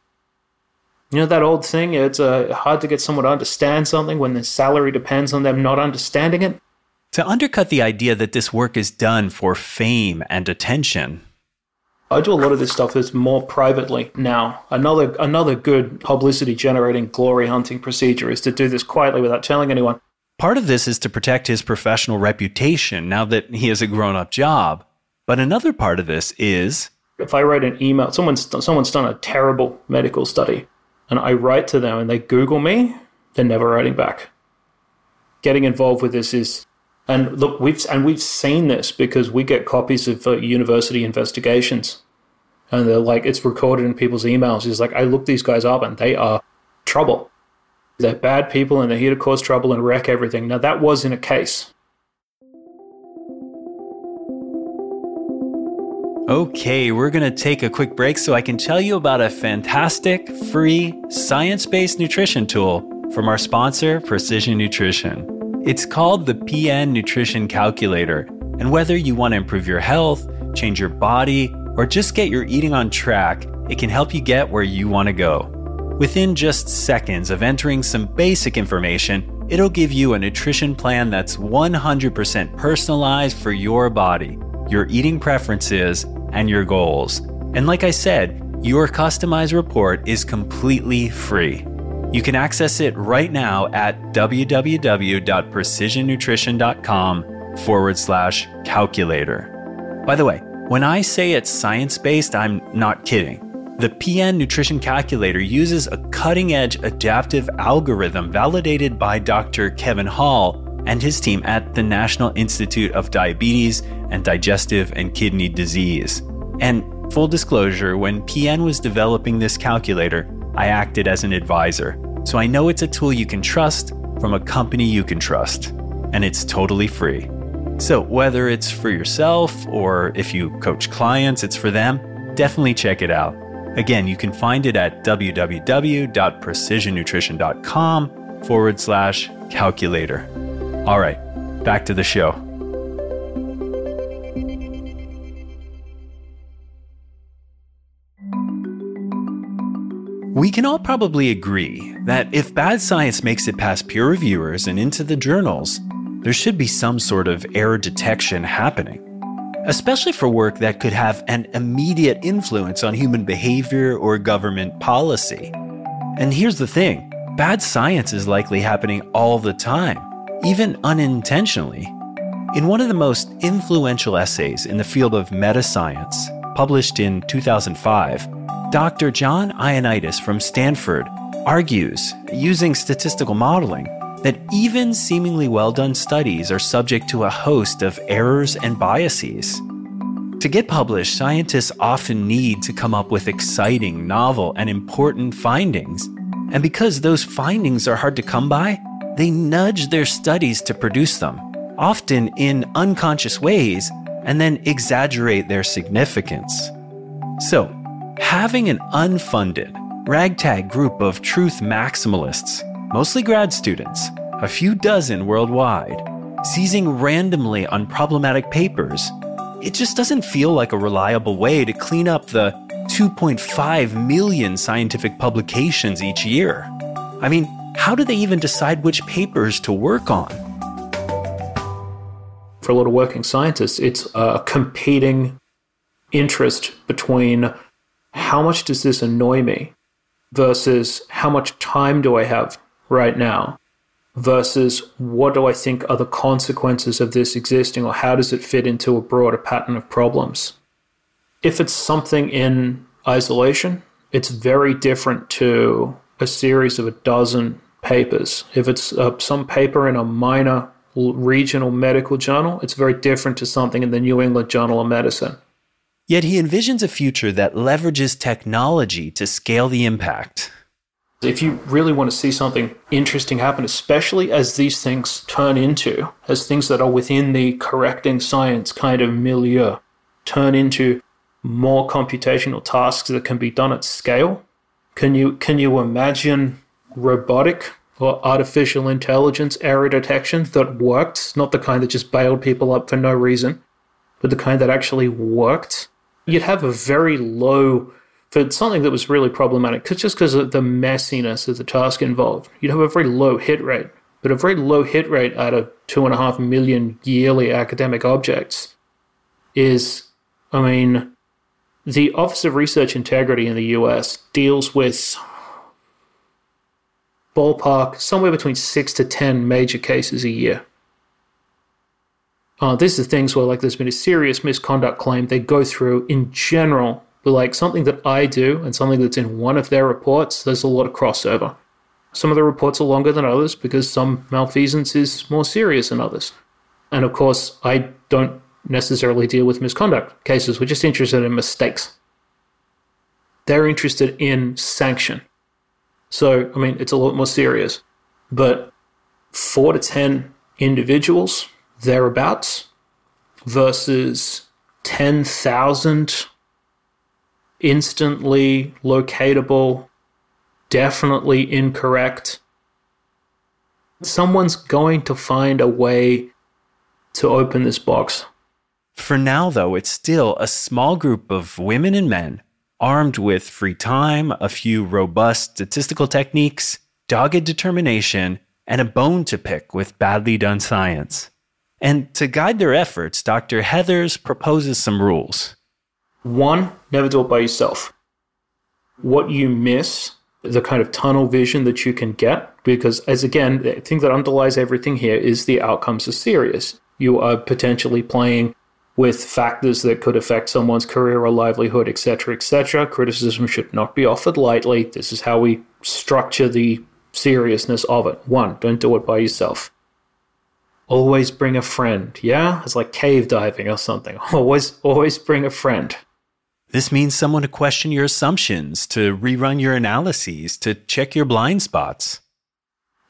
You know that old thing, it's uh, hard to get someone to understand something when their salary depends on them not understanding it. To undercut the idea that this work is done for fame and attention, I do a lot of this stuff that's more privately now. Another another good publicity generating glory hunting procedure is to do this quietly without telling anyone. Part of this is to protect his professional reputation now that he has a grown up job. But another part of this is If I write an email, someone's someone's done a terrible medical study, and I write to them and they Google me, they're never writing back. Getting involved with this is, and look, we've and we've seen this because we get copies of uh, university investigations, and they're like it's recorded in people's emails. It's like I look these guys up and they are trouble. They're bad people and they're here to cause trouble and wreck everything. Now that was in a case. Okay, we're going to take a quick break so I can tell you about a fantastic, free, science based nutrition tool from our sponsor, Precision Nutrition. It's called the PN Nutrition Calculator, and whether you want to improve your health, change your body, or just get your eating on track, it can help you get where you want to go. Within just seconds of entering some basic information, it'll give you a nutrition plan that's 100% personalized for your body, your eating preferences, and your goals. And like I said, your customized report is completely free. You can access it right now at www.precisionnutrition.com forward slash calculator. By the way, when I say it's science based, I'm not kidding. The PN Nutrition Calculator uses a cutting edge adaptive algorithm validated by Dr. Kevin Hall and his team at the National Institute of Diabetes and Digestive and Kidney Disease. And full disclosure, when PN was developing this calculator, I acted as an advisor. So I know it's a tool you can trust from a company you can trust. And it's totally free. So whether it's for yourself or if you coach clients, it's for them, definitely check it out. Again, you can find it at www.precisionnutrition.com forward slash calculator. All right, back to the show. We can all probably agree that if bad science makes it past peer reviewers and into the journals, there should be some sort of error detection happening. Especially for work that could have an immediate influence on human behavior or government policy. And here's the thing bad science is likely happening all the time, even unintentionally. In one of the most influential essays in the field of metascience, published in 2005, Dr. John Ioannidis from Stanford argues, using statistical modeling, that even seemingly well done studies are subject to a host of errors and biases. To get published, scientists often need to come up with exciting, novel, and important findings. And because those findings are hard to come by, they nudge their studies to produce them, often in unconscious ways, and then exaggerate their significance. So, having an unfunded, ragtag group of truth maximalists, mostly grad students, a few dozen worldwide, seizing randomly on problematic papers, it just doesn't feel like a reliable way to clean up the 2.5 million scientific publications each year. I mean, how do they even decide which papers to work on? For a lot of working scientists, it's a competing interest between how much does this annoy me versus how much time do I have right now versus what do I think are the consequences of this existing or how does it fit into a broader pattern of problems. If it's something in isolation, it's very different to a series of a dozen papers. If it's uh, some paper in a minor regional medical journal, it's very different to something in the New England Journal of Medicine. Yet he envisions a future that leverages technology to scale the impact. If you really want to see something interesting happen, especially as these things turn into, as things that are within the correcting science kind of milieu, turn into more computational tasks that can be done at scale, can you can you imagine robotic or artificial intelligence error detection that worked, not the kind that just bailed people up for no reason, but the kind that actually worked? You'd have a very low for something that was really problematic, just because of the messiness of the task involved. You'd have a very low hit rate, but a very low hit rate out of two and a half million yearly academic objects is, I mean, the Office of Research Integrity in the US deals with ballpark somewhere between six to 10 major cases a year. Uh, this is things where like there's been a serious misconduct claim. They go through in general, but like something that I do and something that's in one of their reports, there's a lot of crossover. Some of the reports are longer than others because some malfeasance is more serious than others. And of course, I don't necessarily deal with misconduct cases. We're just interested in mistakes. They're interested in sanction. So, I mean, it's a lot more serious. But four to 10 individuals, thereabouts, versus 10,000 instantly locatable, definitely incorrect. Someone's going to find a way to open this box. For now, though, it's still a small group of women and men armed with free time, a few robust statistical techniques, dogged determination, and a bone to pick with badly done science. And to guide their efforts, Dr. Heathers proposes some rules. One, never do it by yourself. What you miss, the kind of tunnel vision that you can get, because as again, the thing that underlies everything here is the outcomes are serious. You are potentially playing with factors that could affect someone's career or livelihood, etc., etc. Criticism should not be offered lightly. This is how we structure the seriousness of it. One, don't do it by yourself. Always bring a friend. Yeah, it's like cave diving or something. Always, always bring a friend. This means someone to question your assumptions, to rerun your analyses, to check your blind spots.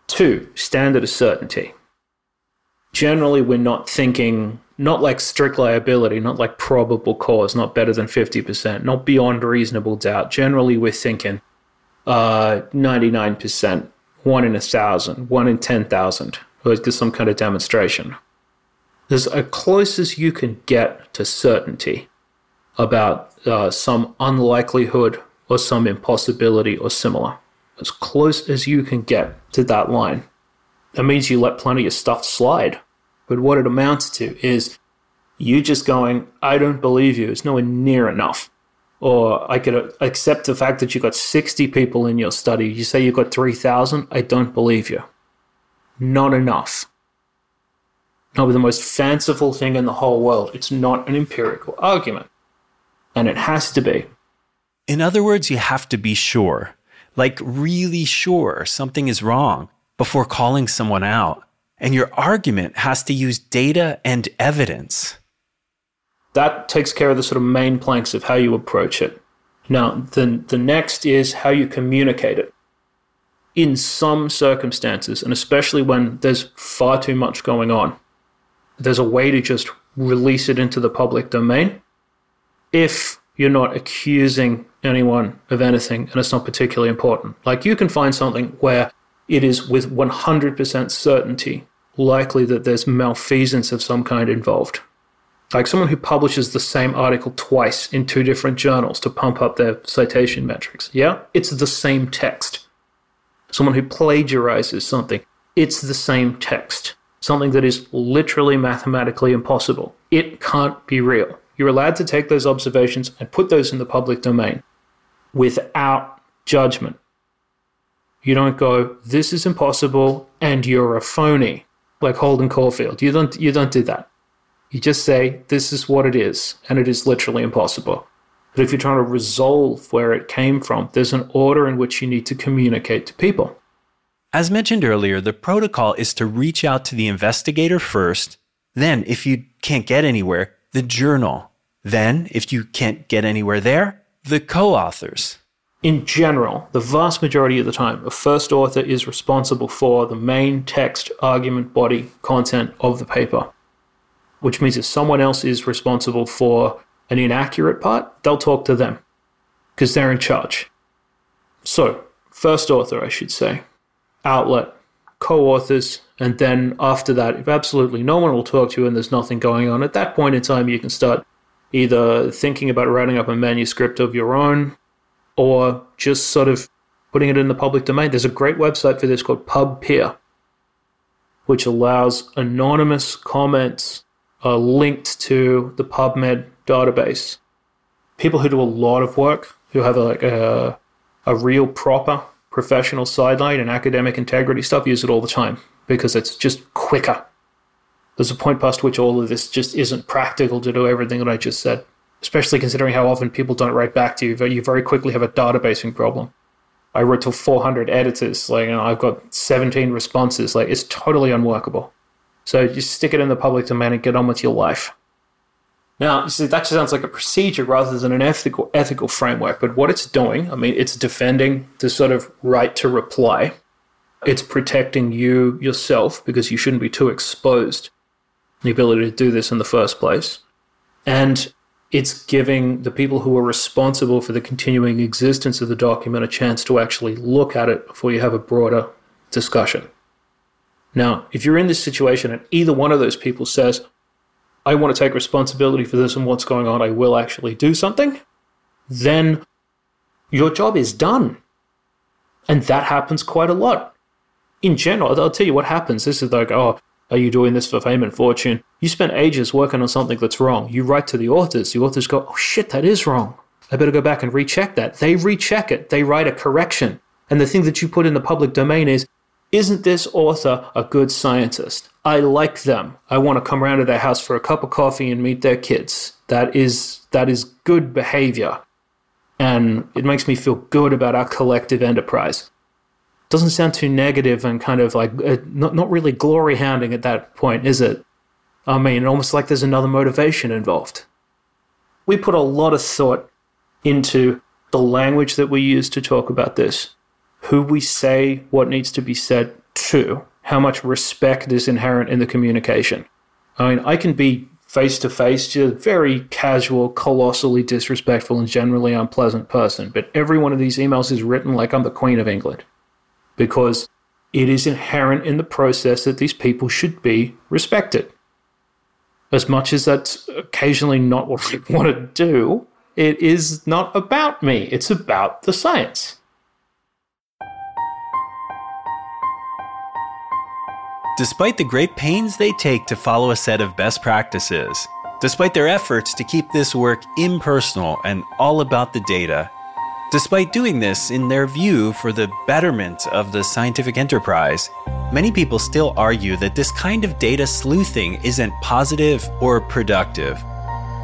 Two, standard of certainty. Generally, we're not thinking not like strict liability, not like probable cause, not better than 50%, not beyond reasonable doubt. Generally, we're thinking uh, 99%, one in a thousand, one in 10,000, or just some kind of demonstration. As close as you can get to certainty about uh, some unlikelihood or some impossibility or similar. As close as you can get to that line. That means you let plenty of stuff slide. But what it amounts to is you just going, I don't believe you. It's nowhere near enough. Or I could accept the fact that you've got 60 people in your study. You say you've got 3,000. I don't believe you. Not enough. Not the most fanciful thing in the whole world. It's not an empirical argument. And it has to be. In other words, you have to be sure, like really sure something is wrong before calling someone out and your argument has to use data and evidence. That takes care of the sort of main planks of how you approach it. Now, the, the next is how you communicate it. In some circumstances, and especially when there's far too much going on, there's a way to just release it into the public domain if you're not accusing anyone of anything and it's not particularly important. Like you can find something where it is with 100% certainty likely that there's malfeasance of some kind involved. Like someone who publishes the same article twice in two different journals to pump up their citation metrics. Yeah, it's the same text. Someone who plagiarizes something, it's the same text. Something that is literally mathematically impossible. It can't be real. You're allowed to take those observations and put those in the public domain without judgment. You don't go, this is impossible and you're a phony like Holden Caulfield. You don't you don't do that. You just say this is what it is, and it is literally impossible. But if you're trying to resolve where it came from, there's an order in which you need to communicate to people. As mentioned earlier, the protocol is to reach out to the investigator first, then, if you can't get anywhere, the journal. Then, if you can't get anywhere there, the co authors in general, the vast majority of the time, a first author is responsible for the main text, argument, body, content of the paper. Which means if someone else is responsible for an inaccurate part, they'll talk to them because they're in charge. So, first author, I should say, outlet, co authors, and then after that, if absolutely no one will talk to you and there's nothing going on, at that point in time, you can start either thinking about writing up a manuscript of your own or just sort of putting it in the public domain. There's a great website for this called PubPeer, which allows anonymous comments uh, linked to the PubMed database. People who do a lot of work, who have a, like a, a real proper professional sideline and academic integrity stuff, use it all the time because it's just quicker. There's a point past which all of this just isn't practical to do everything that I just said, especially considering how often people don't write back to you. You very quickly have a databasing problem. I wrote to 400 editors, like, and I've got 17 responses. Like, it's totally unworkable. So just stick it in the public domain and get on with your life. Now, you see, that sounds like a procedure rather than an ethical ethical framework. But what it's doing, I mean, it's defending the sort of right to reply. It's protecting you yourself because you shouldn't be too exposed the ability to do this in the first place. And it's giving the people who are responsible for the continuing existence of the document a chance to actually look at it before you have a broader discussion. Now, if you're in this situation and either one of those people says, I want to take responsibility for this and what's going on, I will actually do something, then your job is done. And that happens quite a lot. In general, I'll tell you what happens. This is like, oh, are you doing this for fame and fortune? You spent ages working on something that's wrong. You write to the authors. The authors go, oh shit, that is wrong. I better go back and recheck that. They recheck it. They write a correction. And the thing that you put in the public domain is, isn't this author a good scientist? I like them. I want to come around to their house for a cup of coffee and meet their kids. That is that is good behavior. And it makes me feel good about our collective enterprise doesn't sound too negative and kind of like uh, not not really glory hounding at that point, is it? I mean, almost like there's another motivation involved. We put a lot of thought into the language that we use to talk about this, who we say what needs to be said to, how much respect is inherent in the communication. I mean, I can be face to face, just very casual, colossally disrespectful, and generally unpleasant person, but every one of these emails is written like I'm the Queen of England because it is inherent in the process that these people should be respected. As much as that's occasionally not what we want to do, it is not about me, it's about the science. Despite the great pains they take to follow a set of best practices, despite their efforts to keep this work impersonal and all about the data, Despite doing this in their view for the betterment of the scientific enterprise, many people still argue that this kind of data sleuthing isn't positive or productive,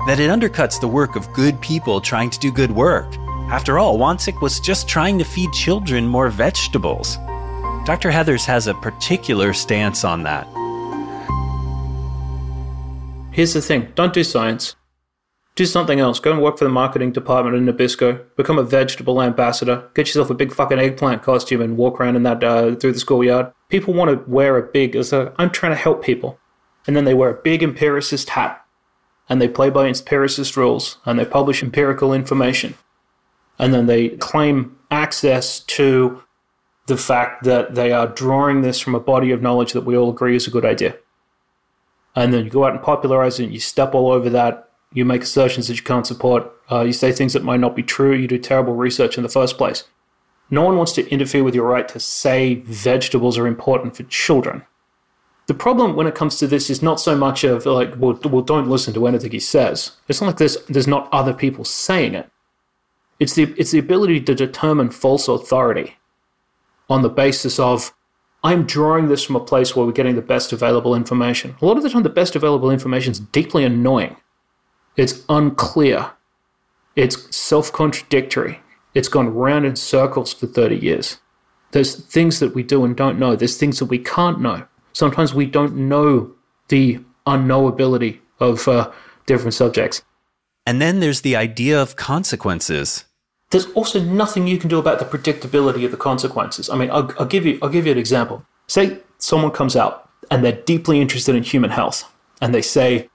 that it undercuts the work of good people trying to do good work. After all, Wansink was just trying to feed children more vegetables. Dr. Heathers has a particular stance on that. Here's the thing don't do science, do something else. Go and work for the marketing department in Nabisco. Become a vegetable ambassador. Get yourself a big fucking eggplant costume and walk around in that uh, through the schoolyard. People want to wear a big. It's a, I'm trying to help people, and then they wear a big empiricist hat, and they play by empiricist rules, and they publish empirical information, and then they claim access to the fact that they are drawing this from a body of knowledge that we all agree is a good idea. And then you go out and popularize it, and you step all over that you make assertions that you can't support, uh, you say things that might not be true, you do terrible research in the first place. No one wants to interfere with your right to say vegetables are important for children. The problem when it comes to this is not so much of like, well, well don't listen to anything he says. It's not like there's, there's not other people saying it. It's the, it's the ability to determine false authority on the basis of, I'm drawing this from a place where we're getting the best available information. A lot of the time, the best available information is deeply annoying. It's unclear. It's self contradictory. It's gone round in circles for 30 years. There's things that we do and don't know. There's things that we can't know. Sometimes we don't know the unknowability of uh, different subjects. And then there's the idea of consequences. There's also nothing you can do about the predictability of the consequences. I mean, I'll, I'll give you I'll give you an example. Say someone comes out and they're deeply interested in human health, and they say,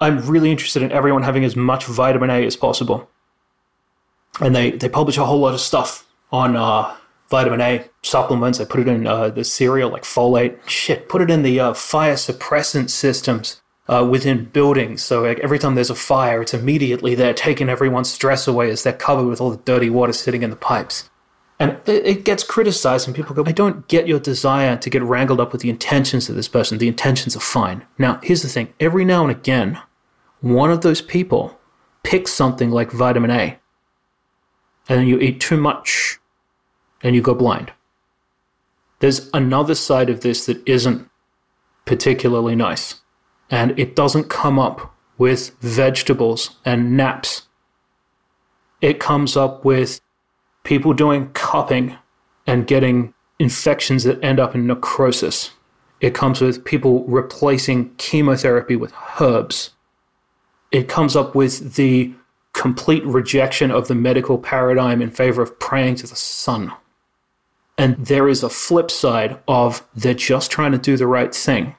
I'm really interested in everyone having as much vitamin A as possible. And they, they publish a whole lot of stuff on uh, vitamin A supplements. They put it in uh, the cereal, like folate. Shit, put it in the uh, fire suppressant systems uh, within buildings. So like every time there's a fire, it's immediately there, taking everyone's stress away as they're covered with all the dirty water sitting in the pipes. And it, it gets criticized, and people go, I don't get your desire to get wrangled up with the intentions of this person. The intentions are fine. Now, here's the thing every now and again, one of those people picks something like vitamin A, and then you eat too much, and you go blind. There's another side of this that isn't particularly nice and it doesn't come up with vegetables and naps. It comes up with people doing cupping and getting infections that end up in necrosis. It comes with people replacing chemotherapy with herbs. It comes up with the complete rejection of the medical paradigm in favor of praying to the sun. And there is a flip side of they're just trying to do the right thing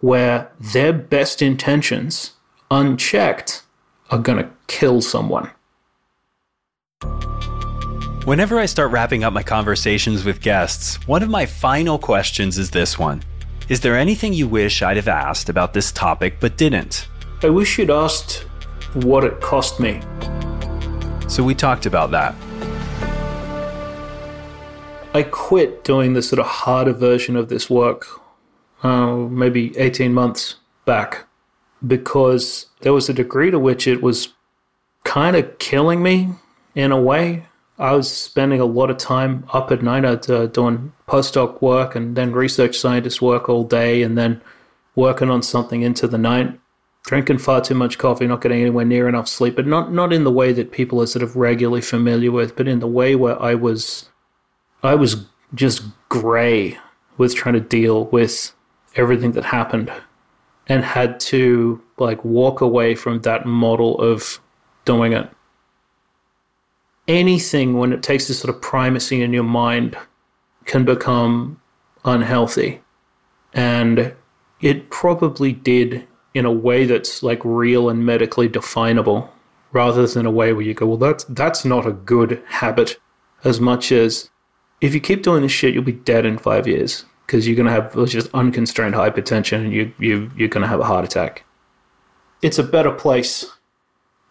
where their best intentions, unchecked, are going to kill someone. Whenever I start wrapping up my conversations with guests, one of my final questions is this one Is there anything you wish I'd have asked about this topic but didn't? I wish you'd asked what it cost me. So we talked about that. I quit doing the sort of harder version of this work uh, maybe 18 months back because there was a degree to which it was kind of killing me in a way. I was spending a lot of time up at night at, uh, doing postdoc work and then research scientist work all day and then working on something into the night, drinking far too much coffee, not getting anywhere near enough sleep, but not, not in the way that people are sort of regularly familiar with, but in the way where I was, I was just gray with trying to deal with everything that happened and had to like walk away from that model of doing it. Anything when it takes this sort of primacy in your mind can become unhealthy. And it probably did in a way that's like real and medically definable rather than a way where you go, well, that's, that's not a good habit as much as if you keep doing this shit, you'll be dead in five years because you're going to have just unconstrained hypertension and you, you, you're going to have a heart attack. It's a better place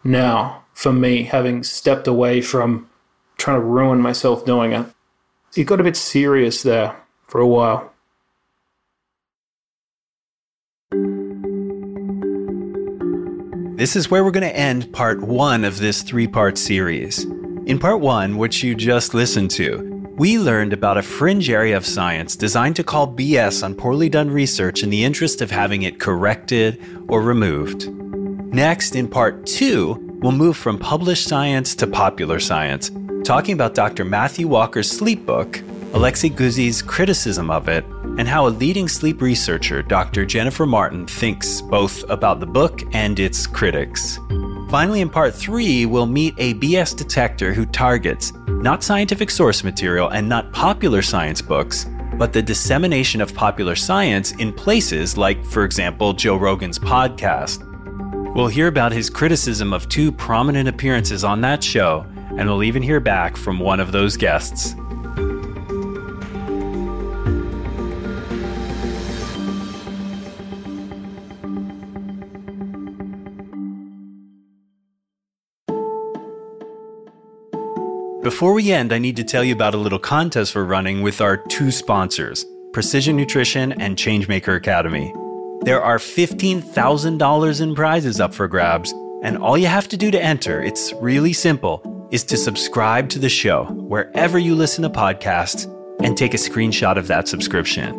now for me, having stepped away from trying to ruin myself doing it. It got a bit serious there for a while. This is where we're going to end part one of this three part series. In part one, which you just listened to, we learned about a fringe area of science designed to call BS on poorly done research in the interest of having it corrected or removed. Next, in part two, we'll move from published science to popular science, talking about Dr. Matthew Walker's sleep book, Alexey Guzey's criticism of it, and how a leading sleep researcher, Dr. Jennifer Martin, thinks both about the book and its critics. Finally, in part three, we'll meet a BS detector who targets not scientific source material and not popular science books, but the dissemination of popular science in places like, for example, Joe Rogan's podcast. We'll hear about his criticism of two prominent appearances on that show, and we'll even hear back from one of those guests. Before we end, I need to tell you about a little contest we're running with our two sponsors, Precision Nutrition and Changemaker Academy. There are $15,000 in prizes up for grabs, and all you have to do to enter, it's really simple, is to subscribe to the show wherever you listen to podcasts and take a screenshot of that subscription.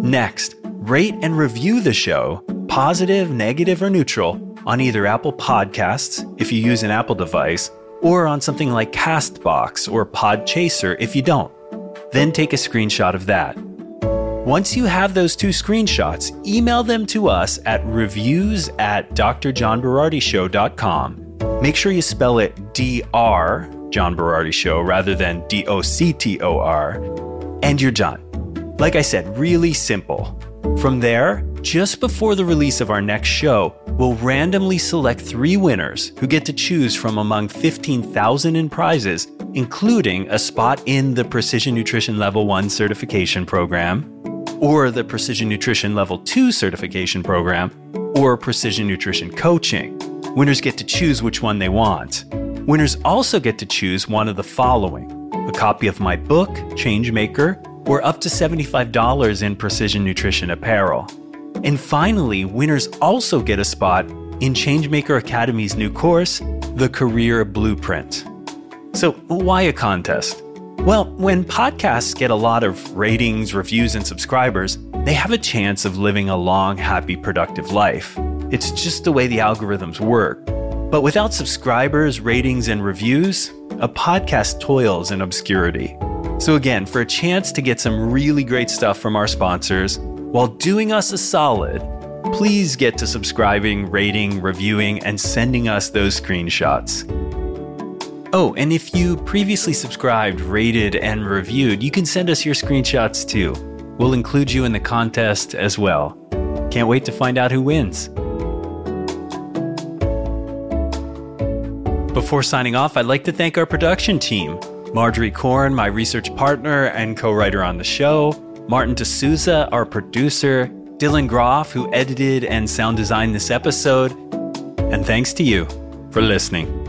Next, rate and review the show, positive, negative, or neutral, on either Apple Podcasts if you use an Apple device or on something like Castbox or Podchaser if you don't. Then take a screenshot of that. Once you have those two screenshots, email them to us at reviews at drjohnberardishow.com. Make sure you spell it Dr. John Berardi Show rather than D O C T O R, and you're done. Like I said, really simple. From there, just before the release of our next show, we'll randomly select three winners who get to choose from among 15,000 in prizes, including a spot in the Precision Nutrition Level 1 certification program, or the Precision Nutrition Level 2 certification program, or Precision Nutrition Coaching. Winners get to choose which one they want. Winners also get to choose one of the following a copy of my book, Changemaker, or up to $75 in Precision Nutrition apparel. And finally, winners also get a spot in Changemaker Academy's new course, The Career Blueprint. So, why a contest? Well, when podcasts get a lot of ratings, reviews, and subscribers, they have a chance of living a long, happy, productive life. It's just the way the algorithms work. But without subscribers, ratings, and reviews, a podcast toils in obscurity. So, again, for a chance to get some really great stuff from our sponsors while doing us a solid, please get to subscribing, rating, reviewing, and sending us those screenshots. Oh, and if you previously subscribed, rated, and reviewed, you can send us your screenshots too. We'll include you in the contest as well. Can't wait to find out who wins. Before signing off, I'd like to thank our production team Marjorie Korn, my research partner and co writer on the show, Martin D'Souza, our producer, Dylan Groff, who edited and sound designed this episode, and thanks to you for listening.